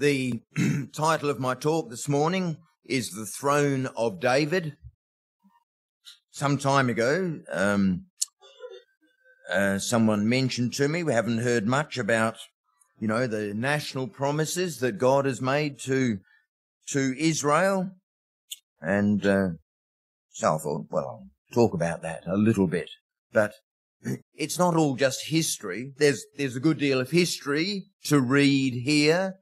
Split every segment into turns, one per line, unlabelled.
The title of my talk this morning is The Throne of David. Some time ago, um, uh, someone mentioned to me, we haven't heard much about, you know, the national promises that God has made to, to Israel. And, uh, so I thought, well, I'll talk about that a little bit. But it's not all just history. There's, there's a good deal of history to read here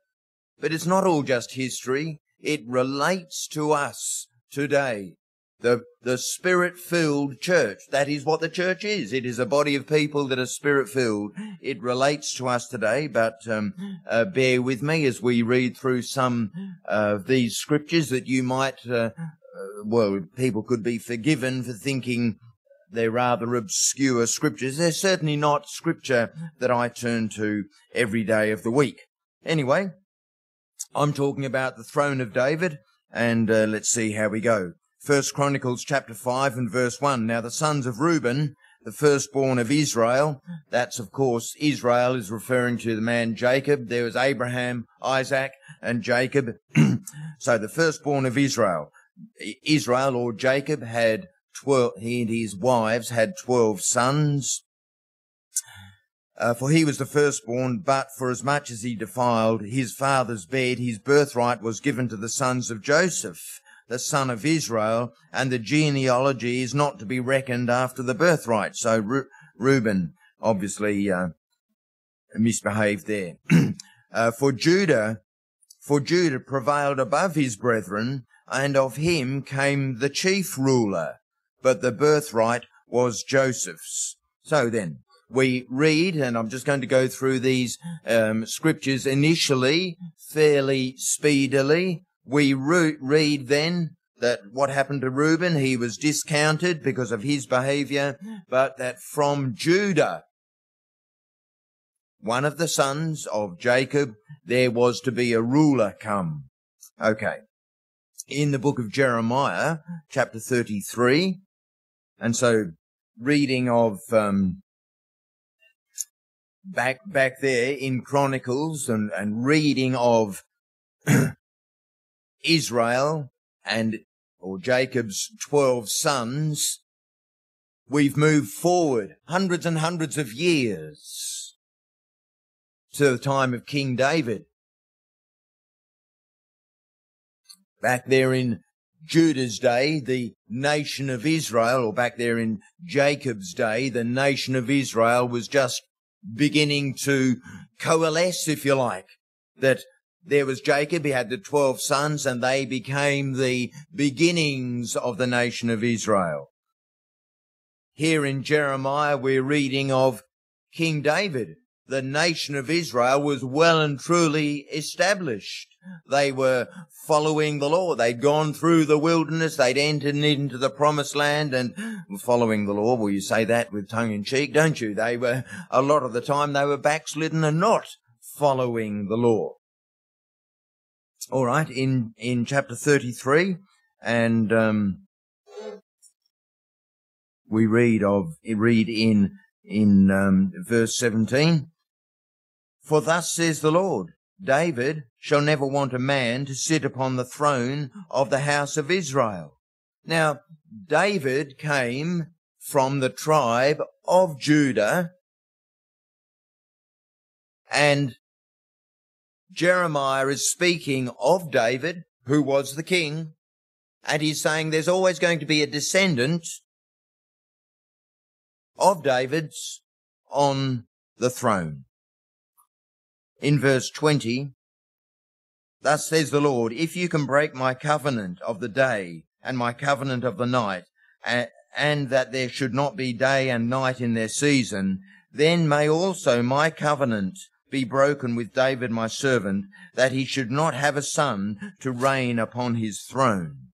but it's not all just history. It relates to us today. The, the spirit-filled church. That is what the church is. It is a body of people that are spirit-filled. It relates to us today, but um, uh, bear with me as we read through some of these scriptures that you might, uh, uh, well, people could be forgiven for thinking they're rather obscure scriptures. They're certainly not scripture that I turn to every day of the week. Anyway, I'm talking about the throne of David, and uh, let's see how we go. First Chronicles chapter 5 and verse 1. Now the sons of Reuben, the firstborn of Israel, that's of course Israel is referring to the man Jacob. There was Abraham, Isaac, and Jacob. so the firstborn of Israel, Israel or Jacob had twelve, he and his wives had twelve sons. Uh, for he was the firstborn, but for as much as he defiled his father's bed, his birthright was given to the sons of Joseph, the son of Israel, and the genealogy is not to be reckoned after the birthright. So Re- Reuben obviously uh, misbehaved there. uh, for Judah, for Judah prevailed above his brethren, and of him came the chief ruler, but the birthright was Joseph's. So then, we read, and I'm just going to go through these um, scriptures initially, fairly speedily. We re- read then that what happened to Reuben, he was discounted because of his behavior, but that from Judah, one of the sons of Jacob, there was to be a ruler come. Okay. In the book of Jeremiah, chapter 33, and so reading of um, back back there in Chronicles and, and reading of Israel and or Jacob's twelve sons, we've moved forward hundreds and hundreds of years to the time of King David. Back there in Judah's day, the nation of Israel, or back there in Jacob's day, the nation of Israel was just beginning to coalesce, if you like, that there was Jacob, he had the 12 sons, and they became the beginnings of the nation of Israel. Here in Jeremiah, we're reading of King David. The nation of Israel was well and truly established. They were following the law. They'd gone through the wilderness. They'd entered into the promised land and following the law. Well, you say that with tongue in cheek, don't you? They were, a lot of the time, they were backslidden and not following the law. All right. In, in chapter 33 and, um, we read of, read in, in, um, verse 17. For thus says the Lord, David shall never want a man to sit upon the throne of the house of Israel. Now, David came from the tribe of Judah and Jeremiah is speaking of David, who was the king, and he's saying there's always going to be a descendant of David's on the throne in verse 20, Thus says the Lord, if you can break my covenant of the day and my covenant of the night, and, that there should not be day and night in their season, then may also my covenant be broken with David my servant, that he should not have a son to reign upon his throne.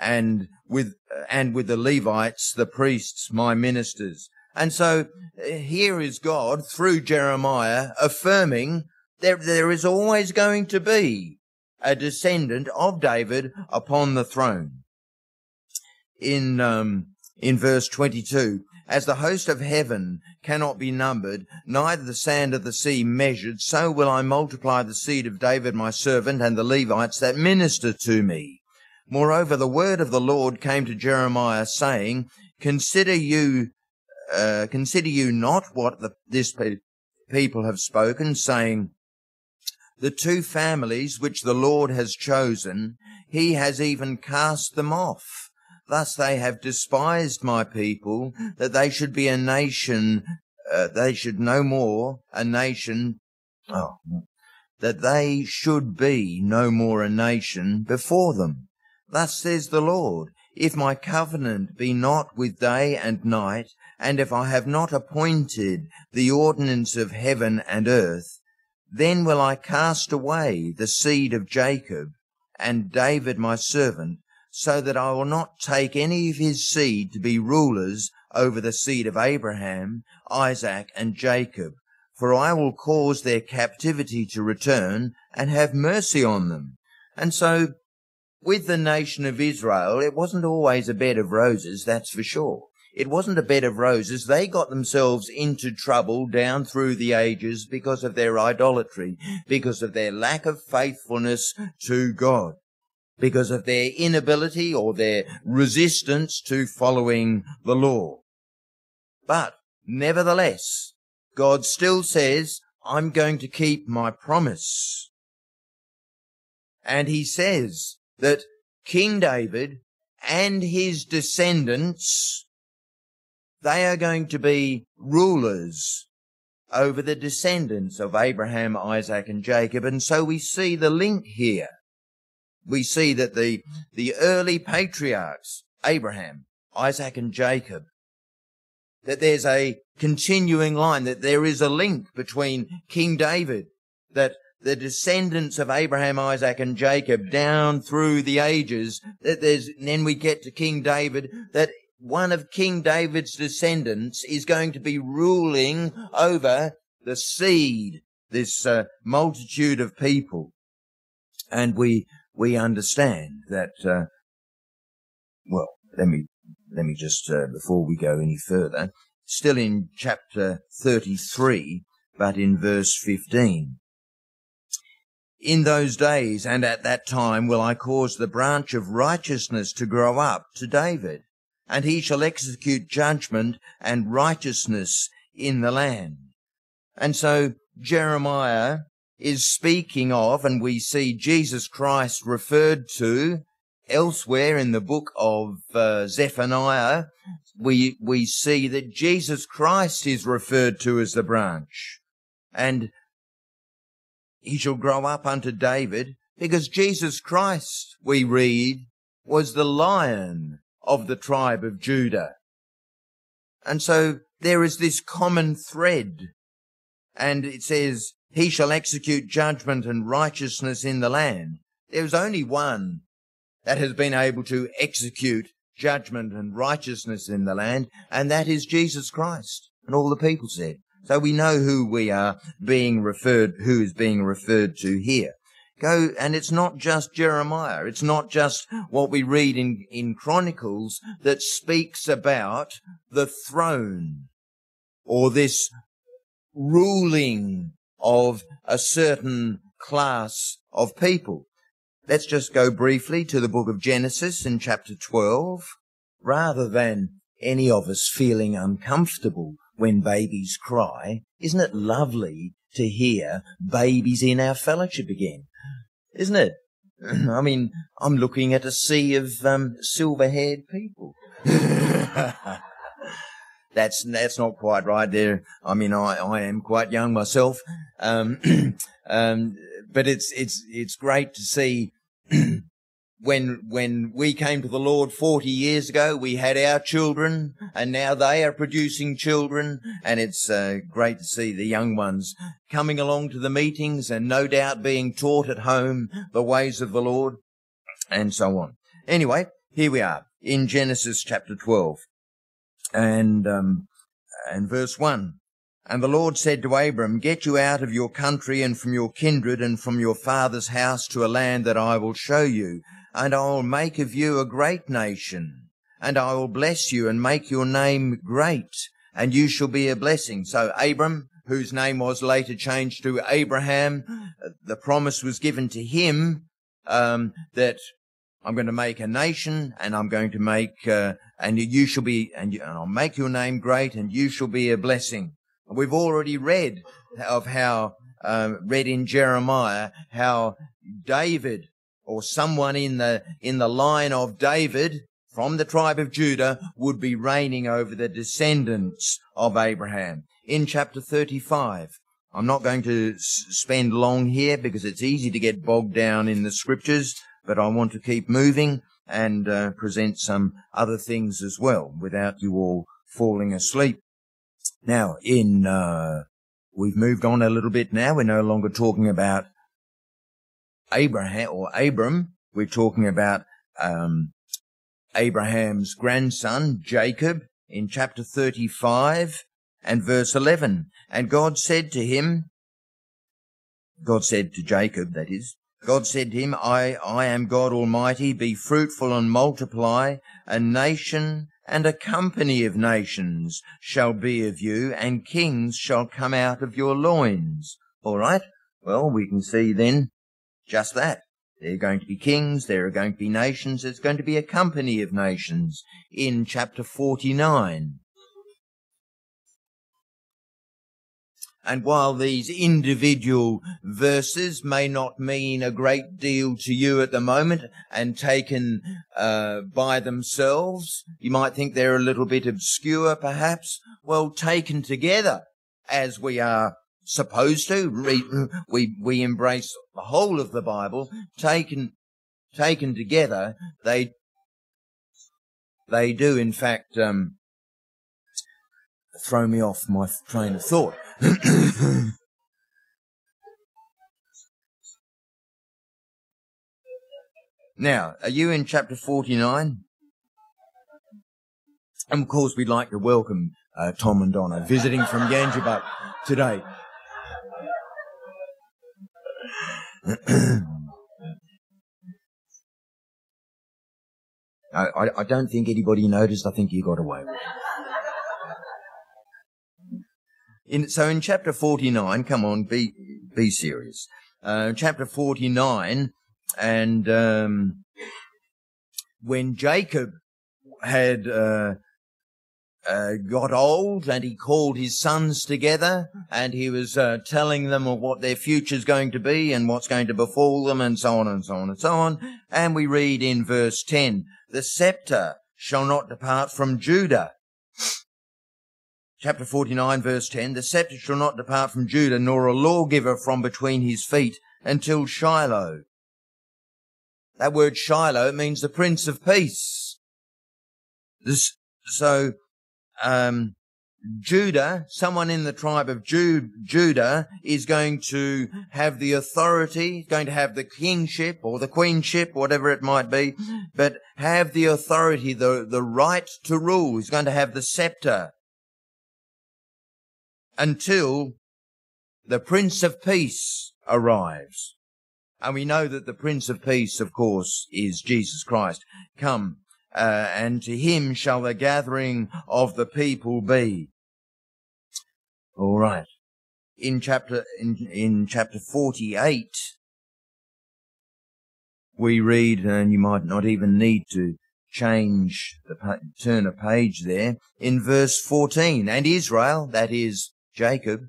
And with, and with the Levites, the priests, my ministers, and so uh, here is God through Jeremiah affirming that there is always going to be a descendant of David upon the throne. In, um, in verse 22, As the host of heaven cannot be numbered, neither the sand of the sea measured, so will I multiply the seed of David my servant and the Levites that minister to me. Moreover, the word of the Lord came to Jeremiah saying, Consider you, uh, consider you not what the, this pe- people have spoken, saying, the two families which the Lord has chosen, he has even cast them off. Thus they have despised my people, that they should be a nation, uh, they should no more a nation, oh, that they should be no more a nation before them. Thus says the Lord, if my covenant be not with day and night, and if I have not appointed the ordinance of heaven and earth, then will I cast away the seed of Jacob and David my servant, so that I will not take any of his seed to be rulers over the seed of Abraham, Isaac, and Jacob, for I will cause their captivity to return and have mercy on them. And so, with the nation of Israel, it wasn't always a bed of roses, that's for sure. It wasn't a bed of roses. They got themselves into trouble down through the ages because of their idolatry, because of their lack of faithfulness to God, because of their inability or their resistance to following the law. But nevertheless, God still says, I'm going to keep my promise. And he says that King David and his descendants they are going to be rulers over the descendants of Abraham, Isaac, and Jacob. And so we see the link here. We see that the, the early patriarchs, Abraham, Isaac, and Jacob, that there's a continuing line, that there is a link between King David, that the descendants of Abraham, Isaac, and Jacob down through the ages, that there's, and then we get to King David, that one of King David's descendants is going to be ruling over the seed, this uh, multitude of people. And we, we understand that, uh, well, let me, let me just, uh, before we go any further, still in chapter 33, but in verse 15. In those days and at that time will I cause the branch of righteousness to grow up to David and he shall execute judgment and righteousness in the land. And so Jeremiah is speaking of, and we see Jesus Christ referred to elsewhere in the book of uh, Zephaniah. We, we see that Jesus Christ is referred to as the branch. And he shall grow up unto David because Jesus Christ, we read, was the lion of the tribe of Judah. And so there is this common thread. And it says, he shall execute judgment and righteousness in the land. There's only one that has been able to execute judgment and righteousness in the land, and that is Jesus Christ. And all the people said. So we know who we are being referred, who is being referred to here. Go, and it's not just Jeremiah. It's not just what we read in, in Chronicles that speaks about the throne or this ruling of a certain class of people. Let's just go briefly to the book of Genesis in chapter 12. Rather than any of us feeling uncomfortable when babies cry, isn't it lovely to hear babies in our fellowship again? isn't it? I mean, I'm looking at a sea of um, silver-haired people. that's that's not quite right there. I mean, I, I am quite young myself, um, um, but it's it's it's great to see when when we came to the Lord 40 years ago, we had our children, and now they are producing children, and it's uh, great to see the young ones coming along to the meetings and no doubt being taught at home the ways of the Lord, and so on. Anyway, here we are in Genesis chapter 12, and um, and verse 1. And the Lord said to Abram, Get you out of your country and from your kindred and from your father's house to a land that I will show you and I will make of you a great nation, and I will bless you and make your name great, and you shall be a blessing. So Abram, whose name was later changed to Abraham, the promise was given to him um, that I'm going to make a nation, and I'm going to make, uh, and you shall be, and, you, and I'll make your name great, and you shall be a blessing. We've already read of how, uh, read in Jeremiah, how David or someone in the, in the line of David from the tribe of Judah would be reigning over the descendants of Abraham. In chapter 35, I'm not going to spend long here because it's easy to get bogged down in the scriptures, but I want to keep moving and uh, present some other things as well without you all falling asleep. Now, in, uh, we've moved on a little bit now. We're no longer talking about Abraham or Abram. We're talking about, um, Abraham's grandson, Jacob, in chapter 35 and verse 11. And God said to him, God said to Jacob, that is, God said to him, I, I am God Almighty, be fruitful and multiply, a nation and a company of nations shall be of you, and kings shall come out of your loins. All right? Well, we can see then just that. There are going to be kings, there are going to be nations, there's going to be a company of nations in chapter 49. And while these individual verses may not mean a great deal to you at the moment and taken uh, by themselves, you might think they're a little bit obscure perhaps. Well, taken together as we are supposed to, we, we embrace the whole of the Bible, taken, taken together, they, they do in fact, um, throw me off my train of thought. now, are you in chapter 49? And of course, we'd like to welcome uh, Tom and Donna visiting from Yangebup today. I, I, don't think anybody noticed. I think you got away with it. In, so in chapter 49, come on, be, be serious. Uh, chapter 49, and, um, when Jacob had, uh, uh, got old and he called his sons together and he was uh, telling them what their future's going to be and what's going to befall them and so on and so on and so on. And we read in verse 10, the scepter shall not depart from Judah chapter 49 verse 10, the scepter shall not depart from Judah, nor a lawgiver from between his feet until Shiloh. That word Shiloh means the Prince of Peace. This, so, um, Judah, someone in the tribe of Ju- Judah is going to have the authority, going to have the kingship or the queenship, whatever it might be, but have the authority, the, the right to rule. He's going to have the scepter until the Prince of Peace arrives. And we know that the Prince of Peace, of course, is Jesus Christ. Come, uh, and to him shall the gathering of the people be. All right. In chapter, in, in chapter 48, we read, and you might not even need to change the, turn a page there, in verse 14, and Israel, that is Jacob.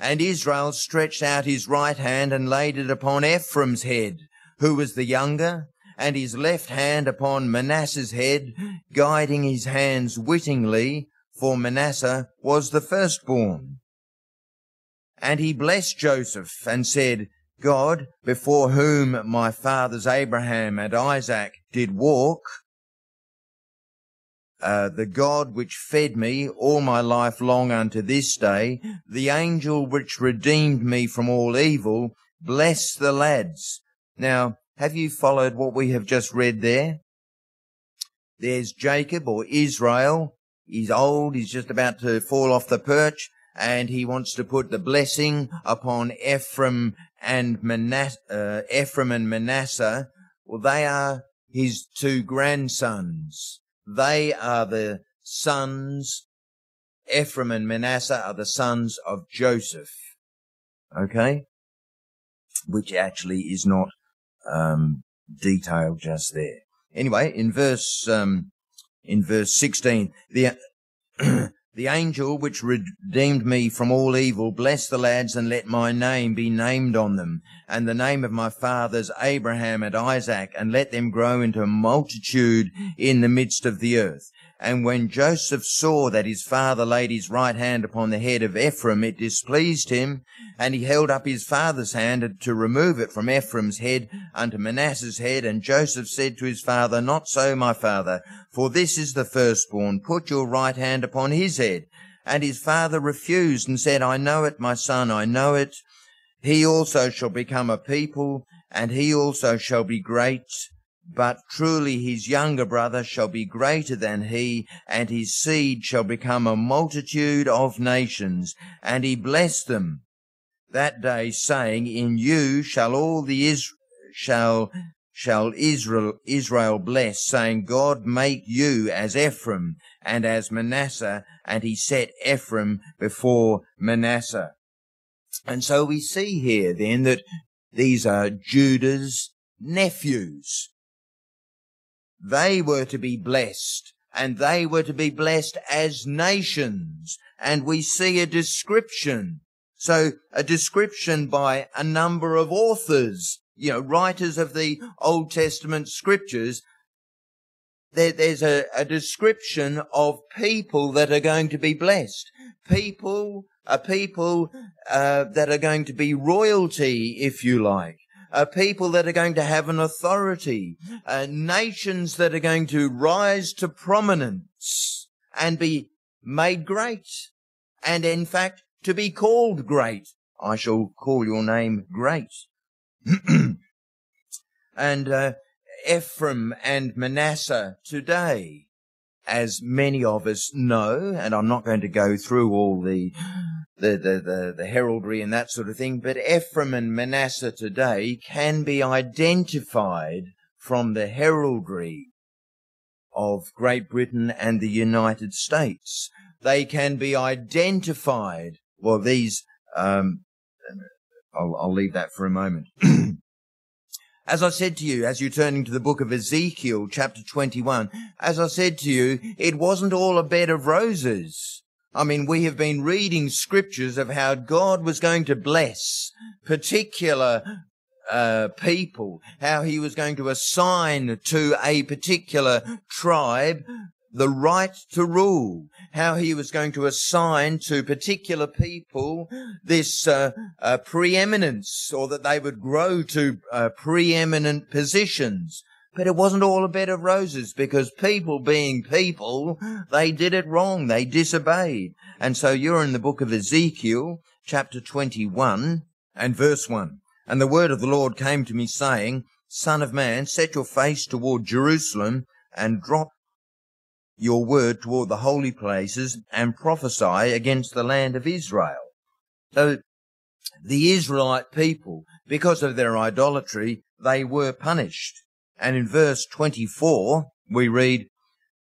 And Israel stretched out his right hand and laid it upon Ephraim's head, who was the younger, and his left hand upon Manasseh's head, guiding his hands wittingly, for Manasseh was the firstborn. And he blessed Joseph and said, God, before whom my fathers Abraham and Isaac did walk, uh, the God which fed me all my life long unto this day, the angel which redeemed me from all evil, bless the lads. Now, have you followed what we have just read there? There's Jacob or Israel. He's old. He's just about to fall off the perch and he wants to put the blessing upon Ephraim and Manasseh, uh, Ephraim and Manasseh. Well, they are his two grandsons. they are the sons, Ephraim and Manasseh are the sons of Joseph. Okay? Which actually is not, um, detail just there. Anyway, in verse, um, in verse 16, the, the angel which redeemed me from all evil, bless the lads and let my name be named on them, and the name of my fathers Abraham and Isaac, and let them grow into a multitude in the midst of the earth. And when Joseph saw that his father laid his right hand upon the head of Ephraim, it displeased him, and he held up his father's hand to remove it from Ephraim's head unto Manasseh's head. And Joseph said to his father, Not so, my father, for this is the firstborn. Put your right hand upon his head. And his father refused and said, I know it, my son, I know it. He also shall become a people, and he also shall be great. But truly his younger brother shall be greater than he, and his seed shall become a multitude of nations. And he blessed them that day, saying, In you shall all the Is- shall shall Israel Israel bless, saying, God make you as Ephraim and as Manasseh, and he set Ephraim before Manasseh. And so we see here then that these are Judah's nephews. They were to be blessed and they were to be blessed as nations. And we see a description. So a description by a number of authors, you know, writers of the Old Testament scriptures. There, there's a, a description of people that are going to be blessed. People, a people uh, that are going to be royalty, if you like uh, people that are going to have an authority, uh, nations that are going to rise to prominence and be made great. And in fact, to be called great. I shall call your name great. and uh, Ephraim and Manasseh today as many of us know, and I'm not going to go through all the, the, the, the, the, heraldry and that sort of thing, but Ephraim and Manasseh today can be identified from the heraldry of Great Britain and the United States. They can be identified. Well, these, um, I'll, I'll leave that for a moment. As I said to you, as you're turning to the book of Ezekiel, chapter 21, as I said to you, it wasn't all a bed of roses. I mean, we have been reading scriptures of how God was going to bless particular uh, people, how he was going to assign to a particular tribe the right to rule, how he was going to assign to particular people this uh, uh, preeminence, or that they would grow to uh, preeminent positions. But it wasn't all a bed of roses because people being people, they did it wrong. They disobeyed. And so you're in the book of Ezekiel, chapter 21 and verse 1. And the word of the Lord came to me saying, Son of man, set your face toward Jerusalem and drop your word toward the holy places and prophesy against the land of Israel. So the Israelite people, because of their idolatry, they were punished. And in verse 24, we read,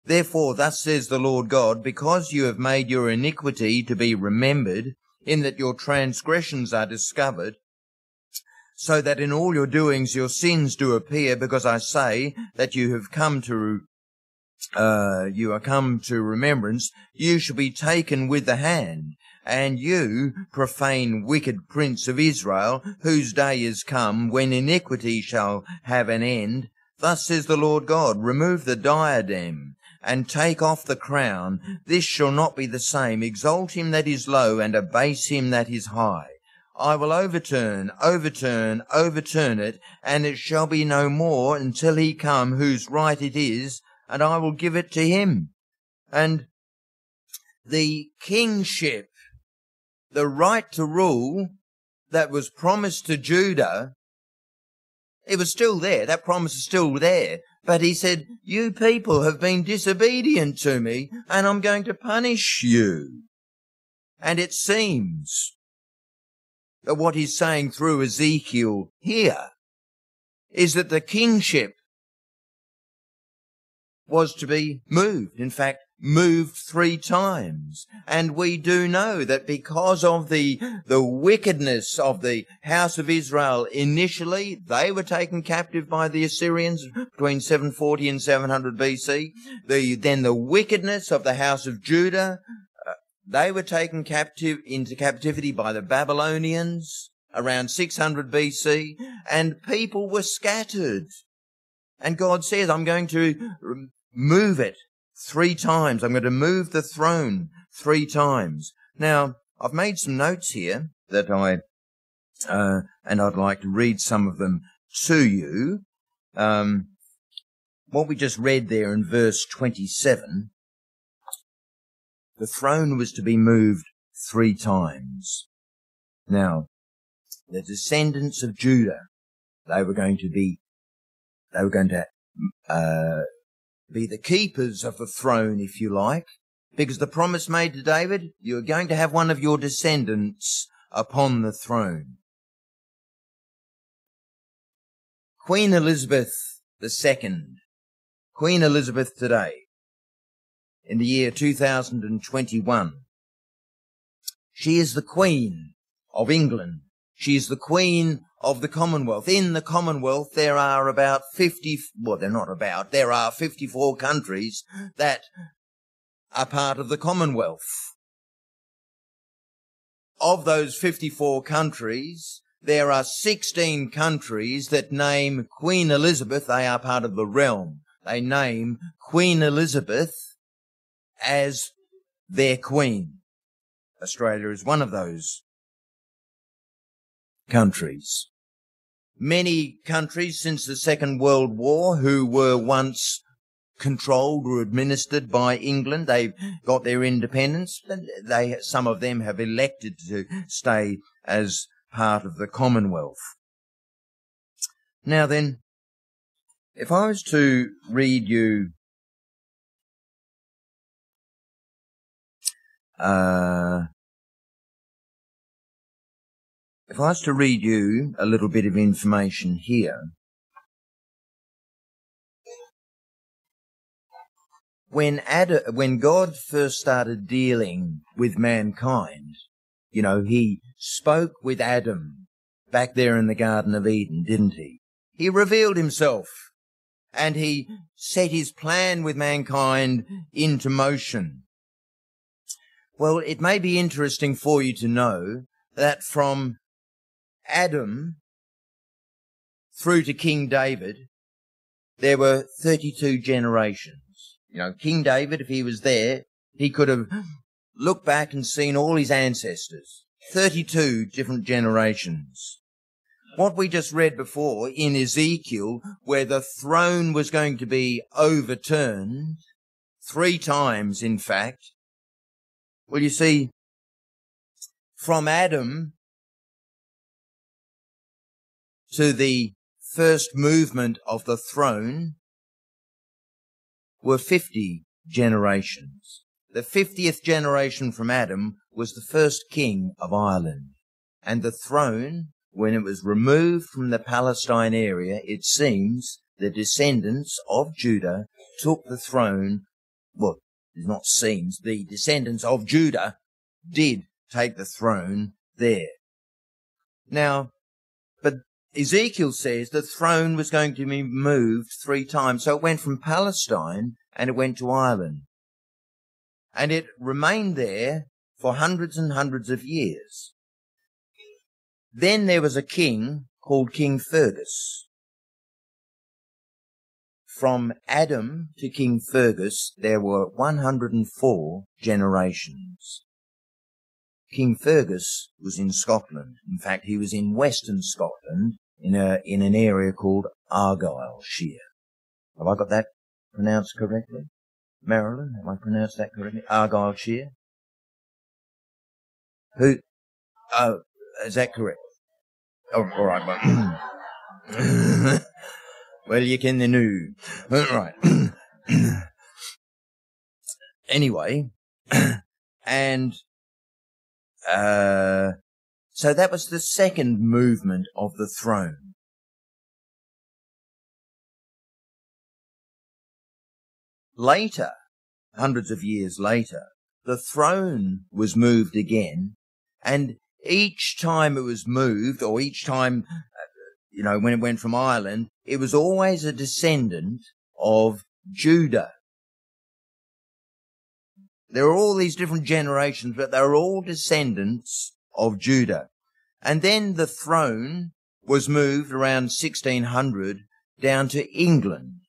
Therefore thus says the Lord God, because you have made your iniquity to be remembered, in that your transgressions are discovered, so that in all your doings your sins do appear, because I say that you have come to uh, you are come to remembrance, you shall be taken with the hand. And you, profane wicked prince of Israel, whose day is come, when iniquity shall have an end, thus says the Lord God, remove the diadem, and take off the crown. This shall not be the same. Exalt him that is low, and abase him that is high. I will overturn, overturn, overturn it, and it shall be no more until he come whose right it is, and I will give it to him. And the kingship, the right to rule that was promised to Judah, it was still there. That promise is still there. But he said, you people have been disobedient to me and I'm going to punish you. And it seems that what he's saying through Ezekiel here is that the kingship was to be moved. In fact, moved three times. And we do know that because of the, the wickedness of the house of Israel initially, they were taken captive by the Assyrians between 740 and 700 BC. The, then the wickedness of the house of Judah, uh, they were taken captive, into captivity by the Babylonians around 600 BC and people were scattered. And God says, I'm going to move it three times. I'm going to move the throne three times. Now, I've made some notes here that I, uh, and I'd like to read some of them to you. Um, what we just read there in verse 27, the throne was to be moved three times. Now, the descendants of Judah, they were going to be, they were going to, uh, be the keepers of the throne, if you like, because the promise made to David, you are going to have one of your descendants upon the throne. Queen Elizabeth II, Queen Elizabeth today, in the year 2021, she is the Queen of England. She is the Queen of the Commonwealth. In the Commonwealth, there are about 50, well, they're not about, there are 54 countries that are part of the Commonwealth. Of those 54 countries, there are 16 countries that name Queen Elizabeth, they are part of the realm. They name Queen Elizabeth as their queen. Australia is one of those countries. Many countries since the Second World War who were once controlled or administered by England, they've got their independence. But they, some of them have elected to stay as part of the Commonwealth. Now then, if I was to read you uh, if I was to read you a little bit of information here, when Adam, when God first started dealing with mankind, you know, he spoke with Adam back there in the Garden of Eden, didn't he? He revealed himself and he set his plan with mankind into motion. Well, it may be interesting for you to know that from Adam through to King David, there were 32 generations. You know, King David, if he was there, he could have looked back and seen all his ancestors. 32 different generations. What we just read before in Ezekiel, where the throne was going to be overturned, three times in fact, well, you see, from Adam to the first movement of the throne were 50 generations. The 50th generation from Adam was the first king of Ireland. And the throne, when it was removed from the Palestine area, it seems the descendants of Judah took the throne. Well, it not seems, the descendants of Judah did take the throne there. Now, but Ezekiel says the throne was going to be moved three times. So it went from Palestine and it went to Ireland. And it remained there for hundreds and hundreds of years. Then there was a king called King Fergus. From Adam to King Fergus, there were 104 generations. King Fergus was in Scotland. In fact, he was in western Scotland in a, in an area called Argyllshire. Have I got that pronounced correctly? Marilyn, have I pronounced that correctly? Argyllshire? Who, oh, is that correct? Oh, all right, well, well, you can the new. Right. anyway, and uh, so that was the second movement of the throne. later, hundreds of years later, the throne was moved again and each time it was moved or each time, uh, you know, when it went from Ireland, it was always a descendant of Judah. There are all these different generations, but they're all descendants of Judah. And then the throne was moved around 1600 down to England.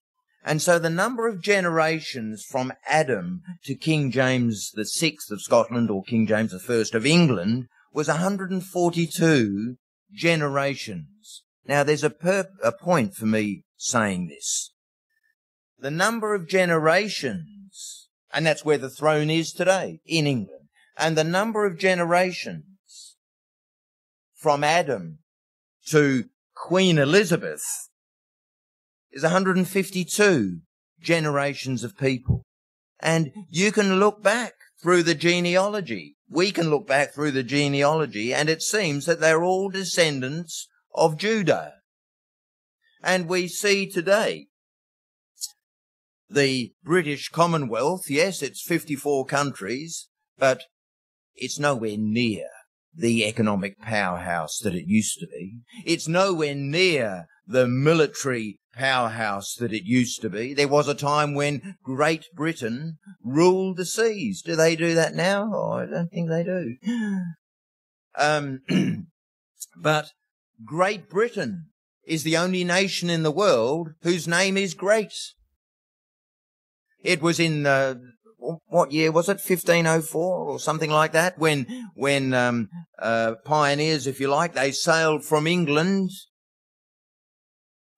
And so the number of generations from Adam to King James VI of Scotland or King James I of England was 142 generations. Now there's a, per- a point for me saying this. The number of generations, and that's where the throne is today, in England, and the number of generations from Adam to Queen Elizabeth is 152 generations of people. And you can look back through the genealogy. We can look back through the genealogy and it seems that they're all descendants of Judah. And we see today the British Commonwealth, yes, it's 54 countries, but it's nowhere near the economic powerhouse that it used to be. It's nowhere near the military powerhouse that it used to be. There was a time when Great Britain ruled the seas. Do they do that now? Oh, I don't think they do. Um, but Great Britain is the only nation in the world whose name is great. It was in uh, what year was it? 1504 or something like that. When when um, uh, pioneers, if you like, they sailed from England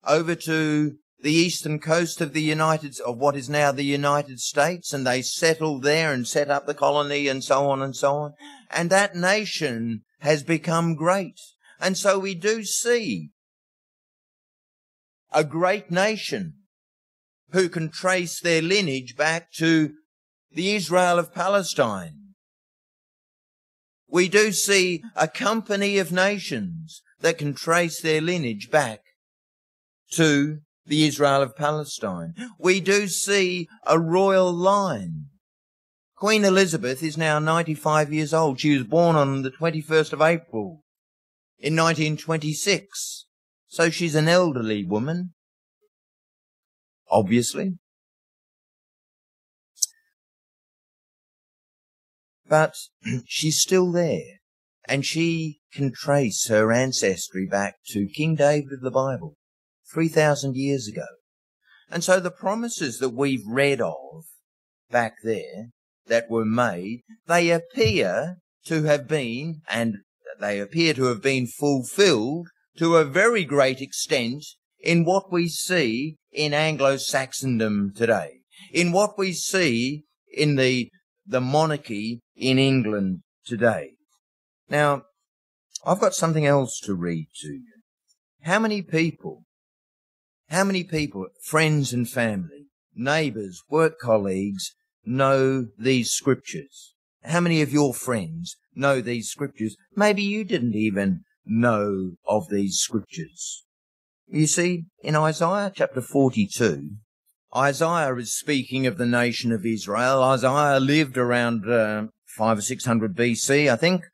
over to the eastern coast of the United, of what is now the United States, and they settled there and set up the colony and so on and so on. And that nation has become great. And so we do see a great nation who can trace their lineage back to the Israel of Palestine. We do see a company of nations that can trace their lineage back to the Israel of Palestine. We do see a royal line. Queen Elizabeth is now 95 years old. She was born on the 21st of April in 1926. So she's an elderly woman. Obviously. But she's still there. And she can trace her ancestry back to King David of the Bible. 3,000 years ago. And so the promises that we've read of back there that were made, they appear to have been, and they appear to have been fulfilled to a very great extent in what we see in Anglo-Saxondom today, in what we see in the, the monarchy in England today. Now, I've got something else to read to you. How many people how many people, friends and family, neighbours, work colleagues, know these scriptures? How many of your friends know these scriptures? Maybe you didn't even know of these scriptures. You see, in Isaiah chapter 42, Isaiah is speaking of the nation of Israel. Isaiah lived around uh, five or six hundred BC, I think.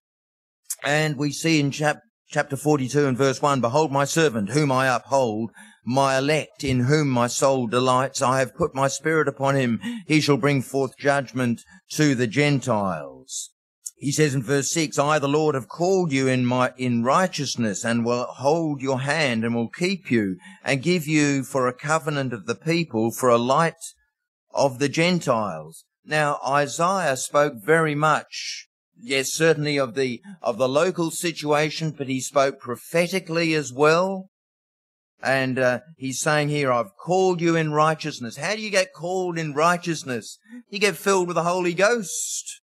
And we see in chap- chapter 42 and verse 1, Behold my servant, whom I uphold, my elect in whom my soul delights. I have put my spirit upon him. He shall bring forth judgment to the Gentiles. He says in verse six, I, the Lord, have called you in my, in righteousness and will hold your hand and will keep you and give you for a covenant of the people, for a light of the Gentiles. Now, Isaiah spoke very much yes, certainly of the, of the local situation, but he spoke prophetically as well. And uh, he's saying here, I've called you in righteousness. How do you get called in righteousness? You get filled with the Holy Ghost.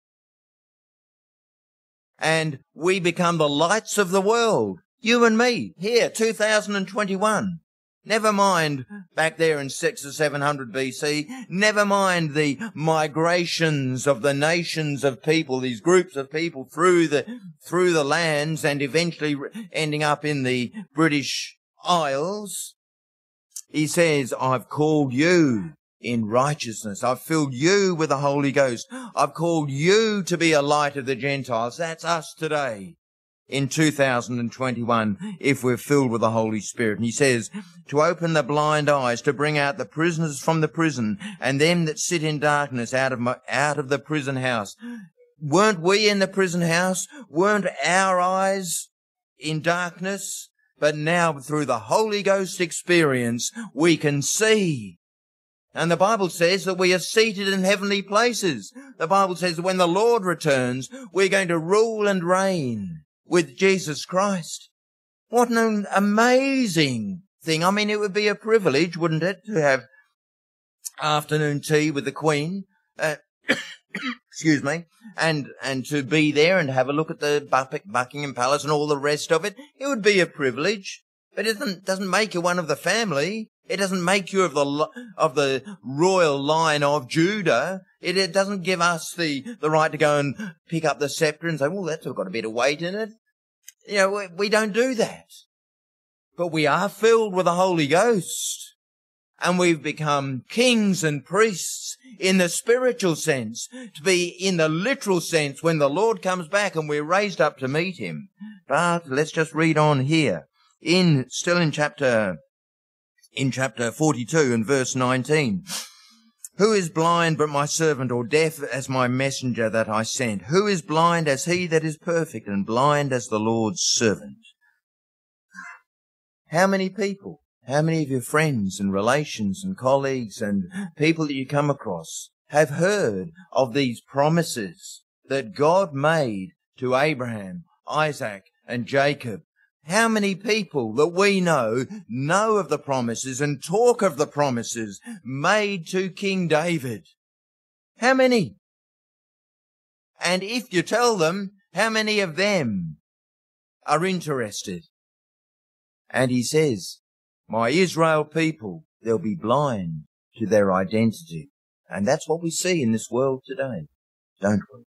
And we become the lights of the world. You and me, here, 2021. Never mind back there in six or seven hundred BC. Never mind the migrations of the nations of people, these groups of people through the, through the lands and eventually ending up in the British Isles, he says, I've called you in righteousness. I've filled you with the Holy Ghost. I've called you to be a light of the Gentiles. That's us today in 2021 if we're filled with the Holy Spirit. And he says, to open the blind eyes, to bring out the prisoners from the prison and them that sit in darkness out of my, out of the prison house. Weren't we in the prison house? Weren't our eyes in darkness? But now through the Holy Ghost experience, we can see. And the Bible says that we are seated in heavenly places. The Bible says that when the Lord returns, we're going to rule and reign with Jesus Christ. What an amazing thing. I mean, it would be a privilege, wouldn't it, to have afternoon tea with the Queen, uh, excuse me, and, and to be there and have a look at the Buckingham Palace and all the rest of it. It would be a privilege, it doesn't, doesn't make you one of the family. It doesn't make you of the of the royal line of Judah. It, it doesn't give us the, the right to go and pick up the scepter and say, well, that's got a bit of weight in it. You know, we, we don't do that. But we are filled with the Holy Ghost. And we've become kings and priests in the spiritual sense, to be in the literal sense when the Lord comes back and we're raised up to meet him. But let's just read on here. In, still in chapter in chapter 42 and verse 19. Who is blind but my servant, or deaf as my messenger that I sent? Who is blind as he that is perfect, and blind as the Lord's servant? How many people, how many of your friends and relations and colleagues and people that you come across have heard of these promises that God made to Abraham, Isaac, and Jacob how many people that we know know of the promises and talk of the promises made to King David? How many? And if you tell them, how many of them are interested? And he says, my Israel people, they'll be blind to their identity. And that's what we see in this world today, don't we?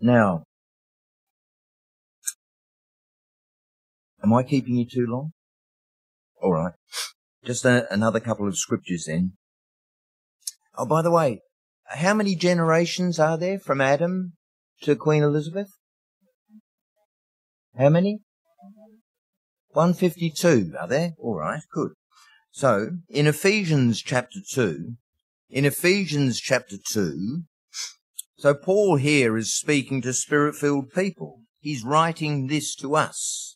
Now, Am I keeping you too long? All right. Just a, another couple of scriptures then. Oh, by the way, how many generations are there from Adam to Queen Elizabeth? How many? 152, are there? All right, good. So, in Ephesians chapter 2, in Ephesians chapter 2, so Paul here is speaking to spirit-filled people. He's writing this to us.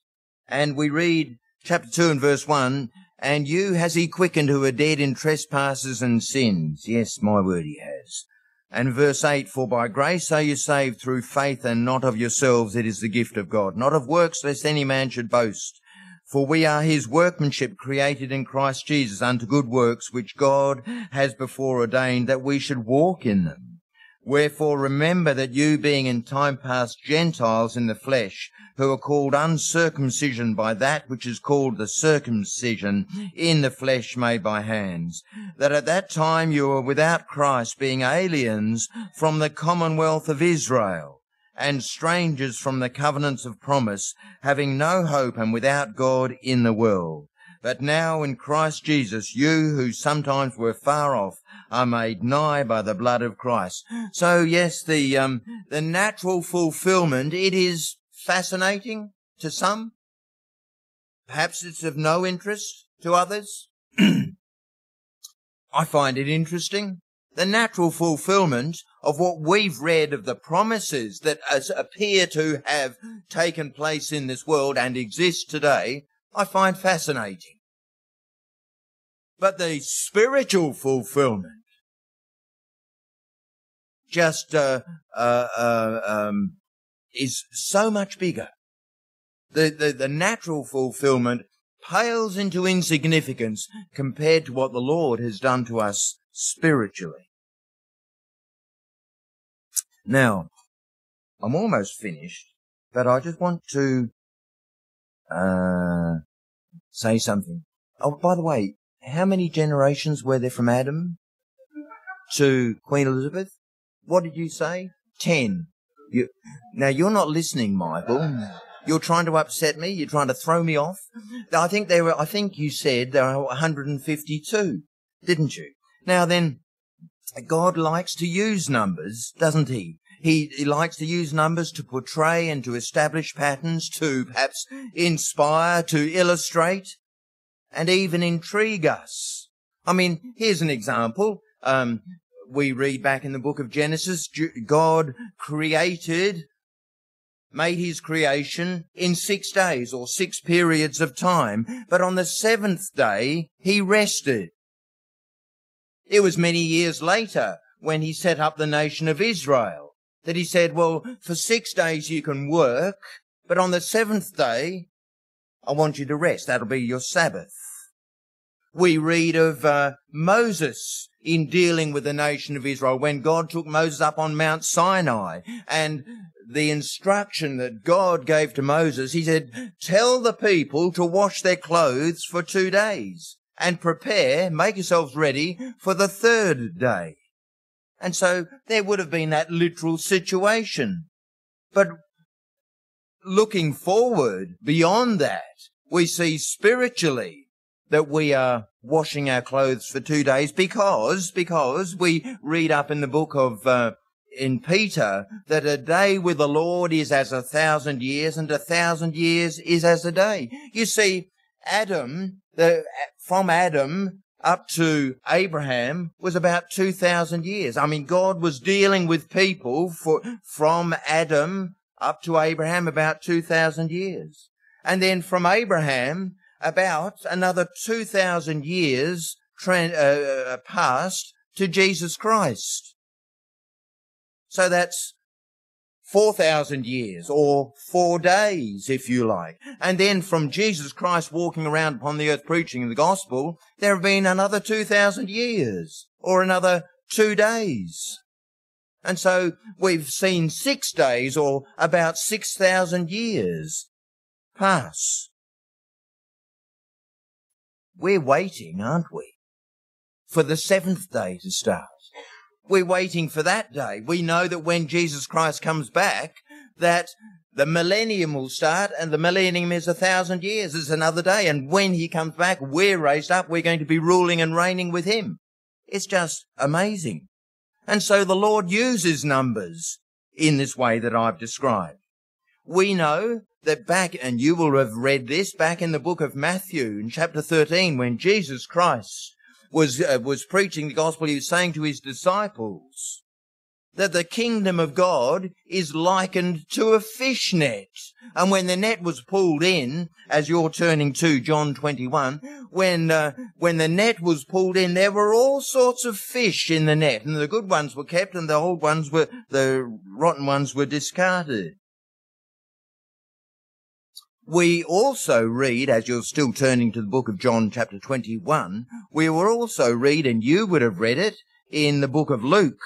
And we read chapter 2 and verse 1, and you has he quickened who are dead in trespasses and sins. Yes, my word he has. And verse 8, for by grace are you saved through faith and not of yourselves, it is the gift of God, not of works lest any man should boast. For we are his workmanship created in Christ Jesus unto good works, which God has before ordained that we should walk in them. Wherefore remember that you being in time past Gentiles in the flesh, who are called uncircumcision by that which is called the circumcision in the flesh made by hands, that at that time you were without Christ, being aliens from the commonwealth of Israel, and strangers from the covenants of promise, having no hope and without God in the world. But now in Christ Jesus, you who sometimes were far off are made nigh by the blood of Christ. So yes, the, um, the natural fulfillment, it is fascinating to some. Perhaps it's of no interest to others. I find it interesting. The natural fulfillment of what we've read of the promises that appear to have taken place in this world and exist today, I find fascinating. But the spiritual fulfillment just uh, uh, uh, um, is so much bigger. The, the, the natural fulfillment pales into insignificance compared to what the Lord has done to us spiritually. Now, I'm almost finished, but I just want to uh, say something. Oh, by the way, how many generations were there from Adam to Queen Elizabeth? What did you say? Ten. You, now you're not listening, Michael. You're trying to upset me. You're trying to throw me off. I think there were. I think you said there are 152 didn't you? Now then, God likes to use numbers, doesn't he? He, he likes to use numbers to portray and to establish patterns, to perhaps inspire, to illustrate, and even intrigue us. I mean, here's an example. Um, we read back in the book of Genesis, God created, made his creation in six days or six periods of time. But on the seventh day, he rested. It was many years later when he set up the nation of Israel that he said, well, for six days you can work, but on the seventh day, I want you to rest. That'll be your Sabbath. We read of uh, Moses in dealing with the nation of Israel when God took Moses up on Mount Sinai and the instruction that God gave to Moses, he said, tell the people to wash their clothes for two days and prepare, make yourselves ready for the third day. And so there would have been that literal situation. But looking forward beyond that, we see spiritually that we are washing our clothes for two days because, because we read up in the book of, uh, in Peter that a day with the Lord is as a thousand years and a thousand years is as a day. You see, Adam, the, from Adam up to Abraham was about 2,000 years. I mean, God was dealing with people for, from Adam up to Abraham about 2,000 years. And then from Abraham, about another 2,000 years uh, uh, passed to Jesus Christ. So that's 4,000 years or four days, if you like. And then from Jesus Christ walking around upon the earth preaching the gospel, there have been another 2,000 years or another two days. And so we've seen six days or about 6,000 years pass. We're waiting, aren't we? For the seventh day to start. We're waiting for that day. We know that when Jesus Christ comes back, that the millennium will start and the millennium is a thousand years. It's another day. And when he comes back, we're raised up. We're going to be ruling and reigning with him. It's just amazing. And so the Lord uses numbers in this way that I've described. We know that back, and you will have read this back in the book of Matthew in chapter 13 when Jesus Christ was, uh, was preaching the gospel, he was saying to his disciples that the kingdom of God is likened to a fish net. And when the net was pulled in, as you're turning to John 21, when, uh, when the net was pulled in, there were all sorts of fish in the net, and the good ones were kept, and the old ones were, the rotten ones were discarded. We also read, as you're still turning to the book of John chapter 21, we will also read, and you would have read it, in the book of Luke.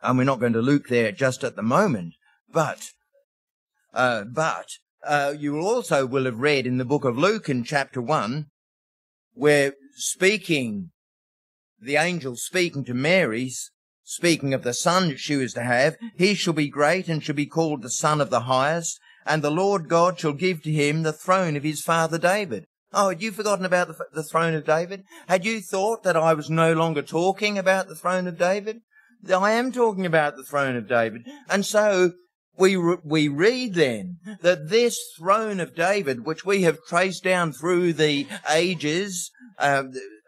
And we're not going to Luke there just at the moment, but, uh, but, uh, you also will have read in the book of Luke in chapter 1, where speaking, the angel speaking to Mary's, speaking of the son she was to have, he shall be great and shall be called the son of the highest and the Lord God shall give to him the throne of his father David. Oh, had you forgotten about the, the throne of David? Had you thought that I was no longer talking about the throne of David? I am talking about the throne of David. And so we, we read then that this throne of David, which we have traced down through the ages, uh,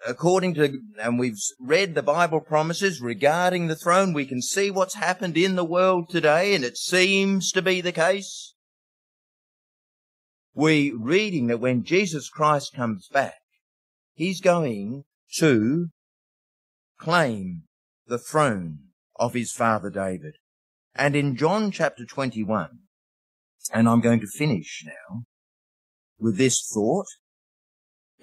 according to, and we've read the Bible promises regarding the throne, we can see what's happened in the world today, and it seems to be the case we reading that when Jesus Christ comes back, he's going to claim the throne of his father David. And in John chapter 21, and I'm going to finish now with this thought,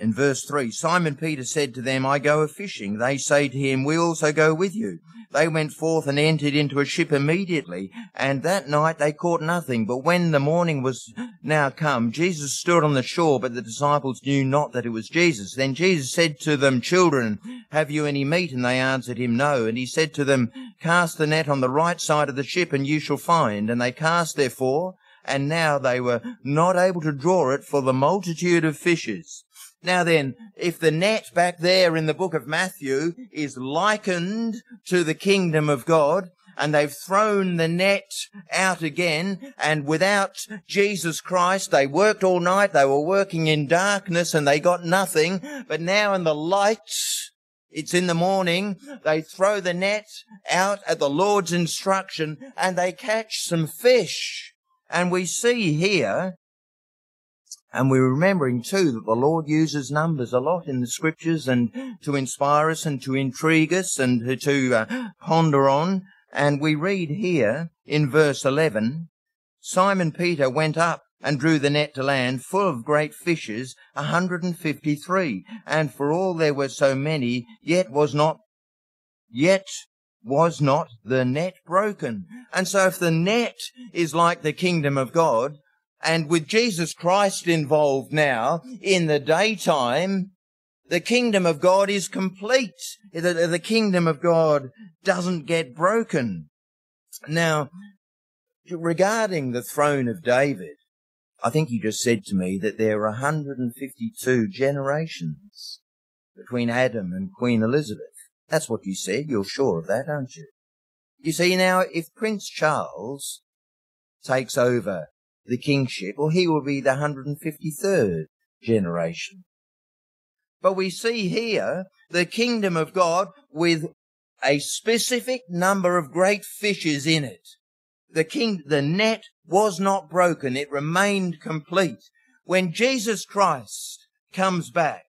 in verse 3, Simon Peter said to them, I go a fishing. They say to him, We also go with you. They went forth and entered into a ship immediately, and that night they caught nothing. But when the morning was now come, Jesus stood on the shore, but the disciples knew not that it was Jesus. Then Jesus said to them, Children, have you any meat? And they answered him, No. And he said to them, Cast the net on the right side of the ship, and you shall find. And they cast therefore, and now they were not able to draw it for the multitude of fishes. Now then, if the net back there in the book of Matthew is likened to the kingdom of God, and they've thrown the net out again, and without Jesus Christ, they worked all night, they were working in darkness, and they got nothing, but now in the light, it's in the morning, they throw the net out at the Lord's instruction, and they catch some fish. And we see here and we're remembering too that the Lord uses numbers a lot in the scriptures and to inspire us and to intrigue us and to, uh, ponder on. And we read here in verse 11, Simon Peter went up and drew the net to land full of great fishes, a hundred and fifty-three. And for all there were so many, yet was not, yet was not the net broken. And so if the net is like the kingdom of God, and with Jesus Christ involved now in the daytime, the kingdom of God is complete. The, the kingdom of God doesn't get broken. Now, regarding the throne of David, I think you just said to me that there are 152 generations between Adam and Queen Elizabeth. That's what you said. You're sure of that, aren't you? You see, now, if Prince Charles takes over the kingship, or he will be the 153rd generation. But we see here the kingdom of God with a specific number of great fishes in it. The king, the net was not broken. It remained complete. When Jesus Christ comes back,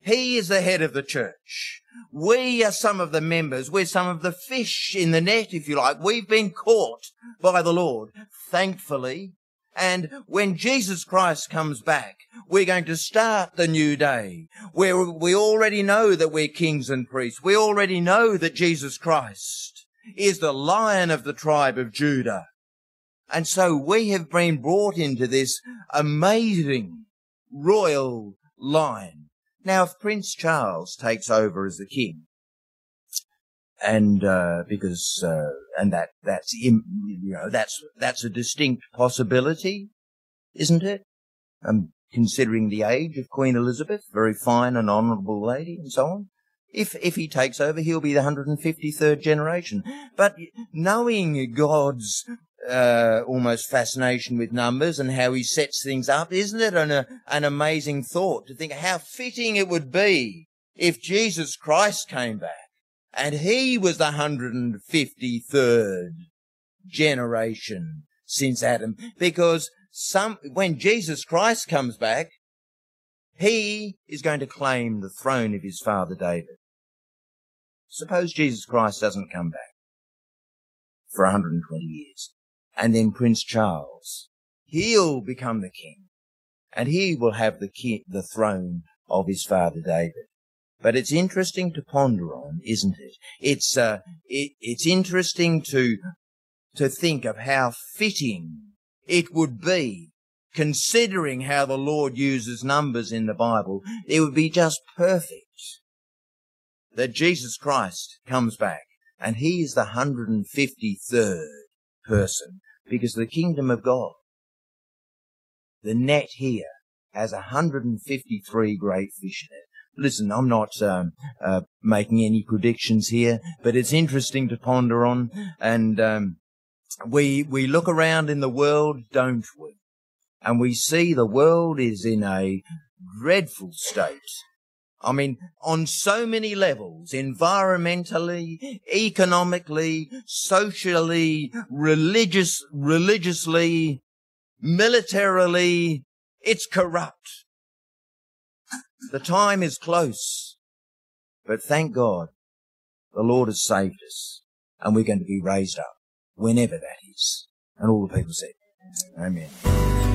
he is the head of the church. We are some of the members. We're some of the fish in the net, if you like. We've been caught by the Lord. Thankfully, and when Jesus Christ comes back, we're going to start the new day where we already know that we're kings and priests. We already know that Jesus Christ is the lion of the tribe of Judah. And so we have been brought into this amazing royal line. Now, if Prince Charles takes over as the king, and uh, because uh, and that that's you know that's that's a distinct possibility, isn't it? Um, considering the age of Queen Elizabeth, very fine and honourable lady, and so on. If if he takes over, he'll be the 153rd generation. But knowing God's uh, almost fascination with numbers and how he sets things up, isn't it an, a, an amazing thought to think how fitting it would be if Jesus Christ came back and he was the 153rd generation since Adam. Because some, when Jesus Christ comes back, he is going to claim the throne of his father David. Suppose Jesus Christ doesn't come back for 120 years. And then Prince Charles, he'll become the king and he will have the king, the throne of his father David. But it's interesting to ponder on, isn't it? It's uh, it, it's interesting to to think of how fitting it would be, considering how the Lord uses numbers in the Bible. It would be just perfect that Jesus Christ comes back and he is the 153rd person because the kingdom of God, the net here has 153 great fish in it listen, I'm not um, uh, making any predictions here, but it's interesting to ponder on. And um, we we look around in the world, don't we? And we see the world is in a dreadful state. I mean, on so many levels, environmentally, economically, socially, religious, religiously, militarily, it's corrupt. The time is close. But thank God, the Lord has saved us and we're going to be raised up whenever that is. And all the people said, Amen.